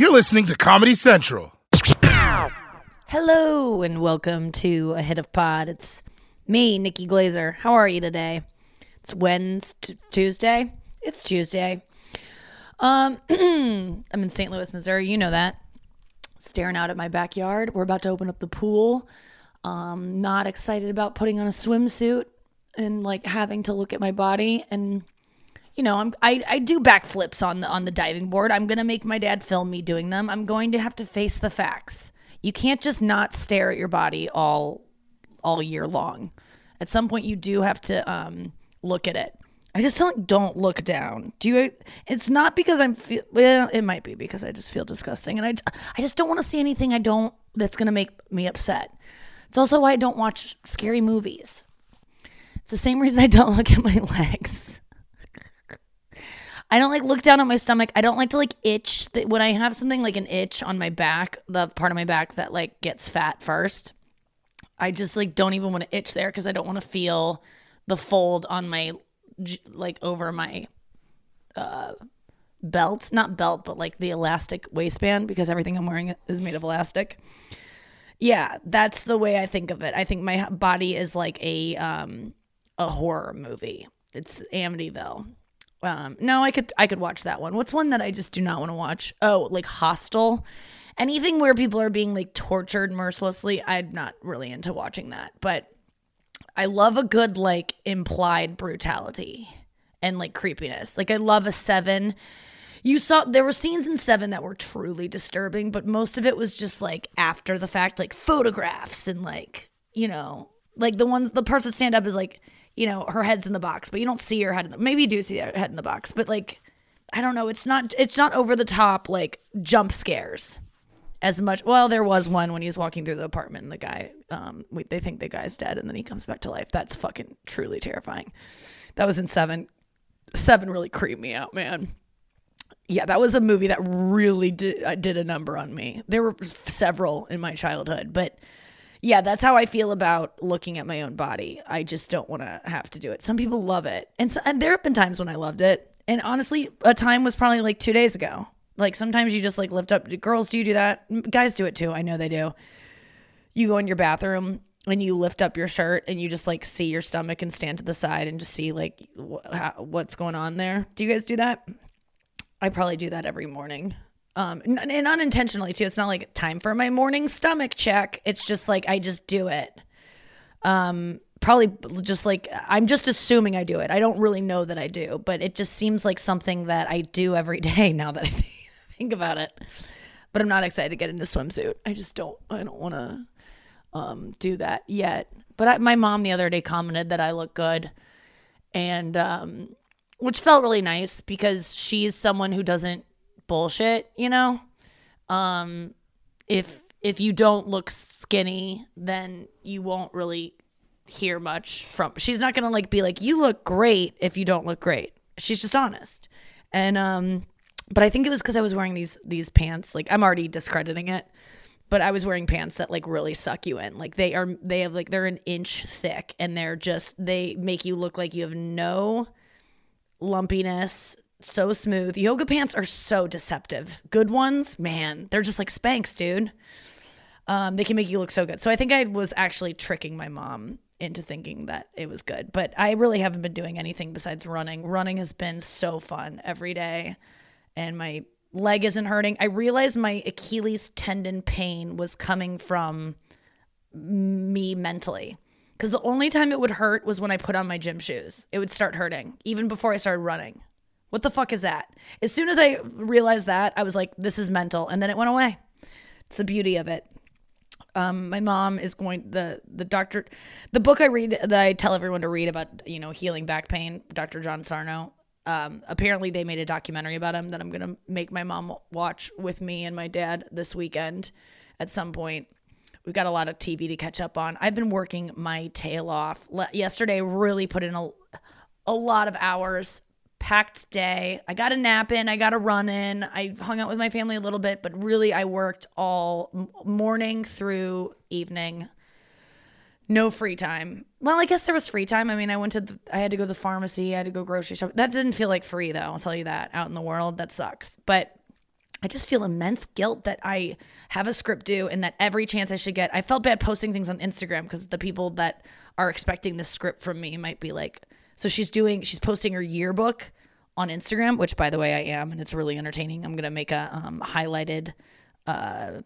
You're listening to Comedy Central. Hello and welcome to A Hit of Pod. It's me, Nikki Glazer. How are you today? It's Wednesday, Tuesday. It's Tuesday. Um, I'm in St. Louis, Missouri. You know that. Staring out at my backyard. We're about to open up the pool. Um, not excited about putting on a swimsuit and like having to look at my body and you know, I'm I, I do backflips on the on the diving board. I'm gonna make my dad film me doing them. I'm going to have to face the facts. You can't just not stare at your body all all year long. At some point, you do have to um, look at it. I just don't don't look down. Do you? It's not because I'm feel. Well, it might be because I just feel disgusting, and I I just don't want to see anything I don't that's gonna make me upset. It's also why I don't watch scary movies. It's the same reason I don't look at my legs. I don't like look down at my stomach. I don't like to like itch when I have something like an itch on my back, the part of my back that like gets fat first. I just like don't even want to itch there because I don't want to feel the fold on my like over my uh belt, not belt, but like the elastic waistband because everything I'm wearing is made of elastic. Yeah, that's the way I think of it. I think my body is like a um a horror movie. It's Amityville. Um, no, I could I could watch that one. What's one that I just do not want to watch? Oh, like Hostel. Anything where people are being like tortured mercilessly, I'm not really into watching that. But I love a good like implied brutality and like creepiness. Like I love a seven. You saw there were scenes in seven that were truly disturbing, but most of it was just like after the fact, like photographs and like, you know, like the ones the parts that stand up is like you know, her head's in the box, but you don't see her head in the maybe you do see her head in the box, but like I don't know, it's not it's not over the top like jump scares as much. Well, there was one when he's walking through the apartment and the guy um we, they think the guy's dead and then he comes back to life. That's fucking truly terrifying. That was in 7. 7 really creeped me out, man. Yeah, that was a movie that really did uh, did a number on me. There were several in my childhood, but yeah, that's how I feel about looking at my own body. I just don't want to have to do it. Some people love it. And, so, and there have been times when I loved it. And honestly, a time was probably like two days ago. Like sometimes you just like lift up. Girls, do you do that? Guys do it too. I know they do. You go in your bathroom and you lift up your shirt and you just like see your stomach and stand to the side and just see like wh- how, what's going on there. Do you guys do that? I probably do that every morning um and unintentionally too. It's not like time for my morning stomach check. It's just like i just do it. Um probably just like i'm just assuming i do it. I don't really know that i do but it just seems like something that i do every day now that i think about it. But i'm not excited to get into swimsuit. I just don't i don't want to um do that yet. But I, my mom the other day commented that i look good. And um which felt really nice because she's someone who doesn't bullshit, you know? Um if if you don't look skinny, then you won't really hear much from she's not going to like be like you look great if you don't look great. She's just honest. And um but I think it was cuz I was wearing these these pants. Like I'm already discrediting it. But I was wearing pants that like really suck you in. Like they are they have like they're an inch thick and they're just they make you look like you have no lumpiness, so smooth. Yoga pants are so deceptive. Good ones, man, they're just like Spanx, dude. Um, they can make you look so good. So I think I was actually tricking my mom into thinking that it was good. But I really haven't been doing anything besides running. Running has been so fun every day, and my leg isn't hurting. I realized my Achilles tendon pain was coming from me mentally. Because the only time it would hurt was when I put on my gym shoes. It would start hurting, even before I started running. What the fuck is that? As soon as I realized that, I was like, this is mental. And then it went away. It's the beauty of it. Um, my mom is going the the doctor the book I read that I tell everyone to read about you know healing back pain Dr. John Sarno um, apparently they made a documentary about him that I'm gonna make my mom watch with me and my dad this weekend at some point we've got a lot of TV to catch up on I've been working my tail off Le- yesterday really put in a a lot of hours packed day. I got a nap in, I got a run in. I hung out with my family a little bit, but really I worked all morning through evening. No free time. Well, I guess there was free time. I mean, I went to the, I had to go to the pharmacy, I had to go grocery shop. That didn't feel like free though, I'll tell you that. Out in the world, that sucks. But I just feel immense guilt that I have a script due and that every chance I should get, I felt bad posting things on Instagram because the people that are expecting this script from me might be like, so she's doing, she's posting her yearbook on Instagram, which by the way I am, and it's really entertaining. I'm gonna make a um, highlighted uh,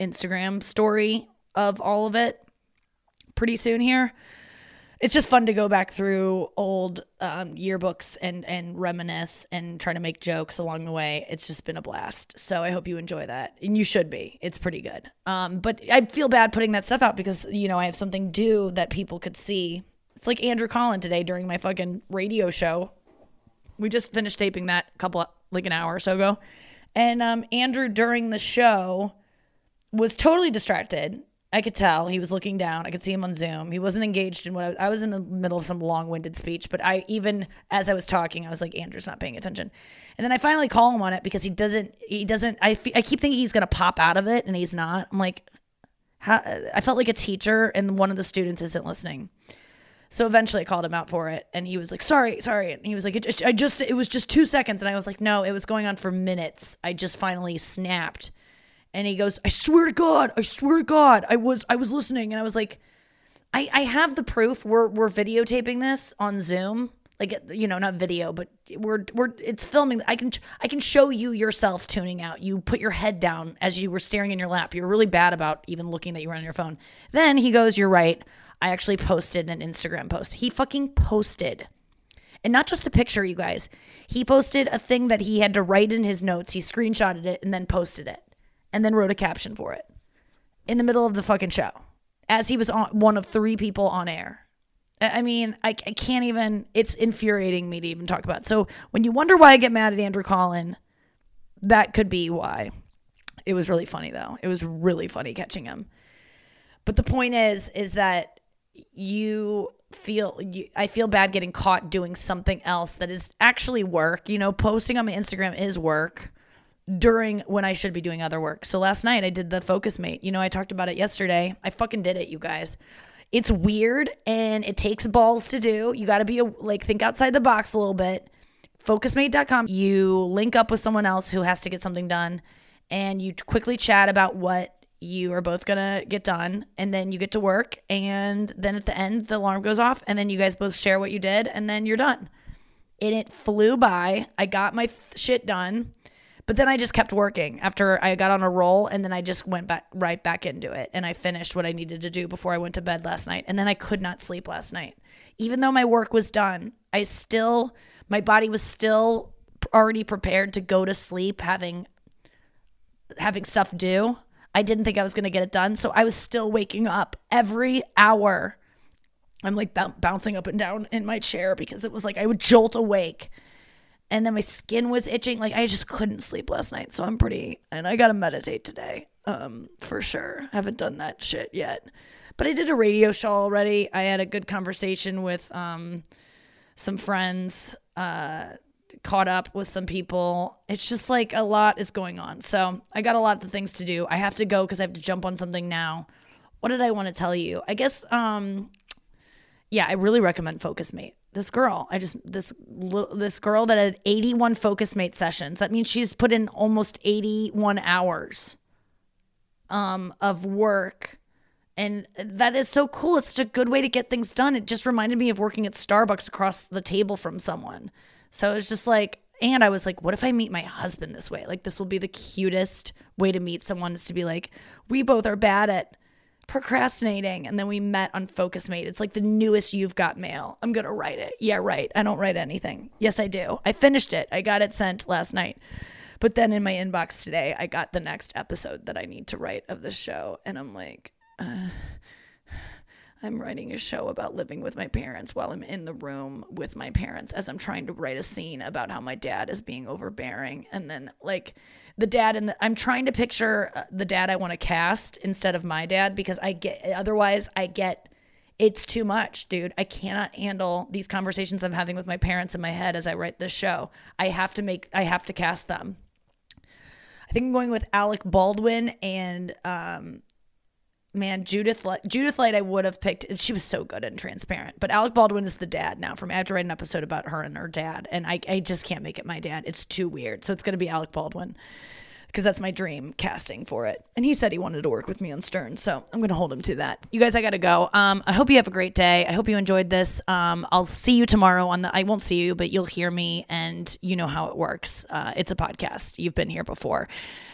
Instagram story of all of it pretty soon here it's just fun to go back through old um, yearbooks and and reminisce and try to make jokes along the way. It's just been a blast. So I hope you enjoy that, and you should be. It's pretty good. Um, but I feel bad putting that stuff out because you know I have something due that people could see. It's like Andrew Collin today during my fucking radio show. We just finished taping that a couple like an hour or so ago, and um, Andrew during the show was totally distracted I could tell he was looking down. I could see him on Zoom. He wasn't engaged in what I was, I was in the middle of some long-winded speech, but I even as I was talking, I was like, Andrew's not paying attention. And then I finally call him on it because he doesn't. He doesn't. I I keep thinking he's gonna pop out of it, and he's not. I'm like, how, I felt like a teacher, and one of the students isn't listening. So eventually, I called him out for it, and he was like, "Sorry, sorry." And he was like, "I just, it was just two seconds," and I was like, "No, it was going on for minutes. I just finally snapped." and he goes, I swear to God, I swear to God, I was I was listening, and I was like, I I have the proof. We're we're videotaping this on Zoom, like you know, not video, but we're we're it's filming. I can I can show you yourself tuning out. You put your head down as you were staring in your lap. You're really bad about even looking that you were on your phone. Then he goes, You're right. I actually posted an Instagram post. He fucking posted. And not just a picture, you guys. He posted a thing that he had to write in his notes. He screenshotted it and then posted it and then wrote a caption for it in the middle of the fucking show as he was on one of three people on air. I mean, I, I can't even, it's infuriating me to even talk about. So when you wonder why I get mad at Andrew Collin, that could be why. It was really funny though. It was really funny catching him. But the point is, is that you feel you, I feel bad getting caught doing something else that is actually work. You know, posting on my Instagram is work during when I should be doing other work. So last night I did the Focusmate. You know, I talked about it yesterday. I fucking did it, you guys. It's weird and it takes balls to do. You got to be a, like think outside the box a little bit. Focusmate.com. You link up with someone else who has to get something done and you quickly chat about what you are both to get done and then you get to work and then at the end the alarm goes off and then you guys both share what you did and then you're done. And it flew by. I got my th- shit done but then I just kept working after I got on a roll and then I just went back right back into it and I finished what I needed to do before I went to bed last night. And then I could not sleep last night. Even though my work was done, I still my body was still already prepared to go to sleep having having stuff due. I didn't think I was going to get it done, so I was still waking up every hour. I'm like b- bouncing up and down in my chair because it was like I would jolt awake and then my skin was itching. Like I just couldn't sleep last night. So I'm pretty, and I got to meditate today, um, for sure. Haven't done that shit yet, but I did a radio show already. I had a good conversation with um, some friends. Uh, caught up with some people. It's just like a lot is going on. So I got a lot of things to do. I have to go because I have to jump on something now. What did I want to tell you? I guess, um, yeah, I really recommend Focusmate this girl i just this this girl that had 81 Focusmate sessions that means she's put in almost 81 hours um of work and that is so cool it's such a good way to get things done it just reminded me of working at starbucks across the table from someone so it was just like and i was like what if i meet my husband this way? Like this will be the cutest way to meet someone is to be like we both are bad at procrastinating. And then we met on Focusmate. It's like the newest you've got mail. I'm gonna write it. Yeah right. I don't write anything. Yes i do. I finished it. I got it sent last night. But then in my inbox today i got the next episode that i need to write of the show. And i'm like uh, i'm writing a show about living with my parents while i'm in the room with my parents as i'm trying to write a scene about how my dad is being overbearing and then like the dad and I'm trying to picture uh, the dad I want to cast instead of my dad because I get otherwise I get it's too much, dude. I cannot handle these conversations I'm having with my parents in my head as I write this show. I have to make I have to cast them. I think I'm going with Alec Baldwin and um, man, Judith Light, Judith Light, I would have picked. She was so good and transparent. But Alec Baldwin is the dad now. From I have to write an episode about her and her dad, and I, I just can't make it my dad. It's too weird. So it's gonna be Alec Baldwin because that's my dream casting for it. And he said he wanted to work with me on Stern, so I'm going to hold him to that. You guys, I got to go. Um, I hope you have a great day. I hope you enjoyed this. Um, I'll see you tomorrow on the. I won't see you, but you'll hear me, and you know how it works. Uh, it's a podcast. You've been here before.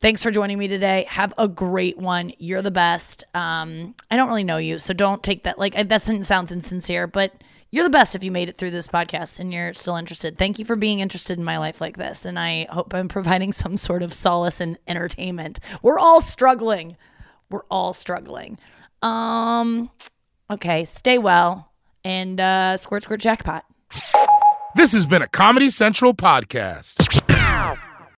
Thanks for joining me today. Have a great one. You're the best. Um, I don't really know you, so don't take that like that sounds insincere, but you're the best if you made it through this podcast and you're still interested. Thank you for being interested in my life like this. And I hope I'm providing some sort of solace and entertainment. We're all struggling. We're all struggling. Um, okay, stay well and uh, squirt, squirt, jackpot. This has been a Comedy Central podcast.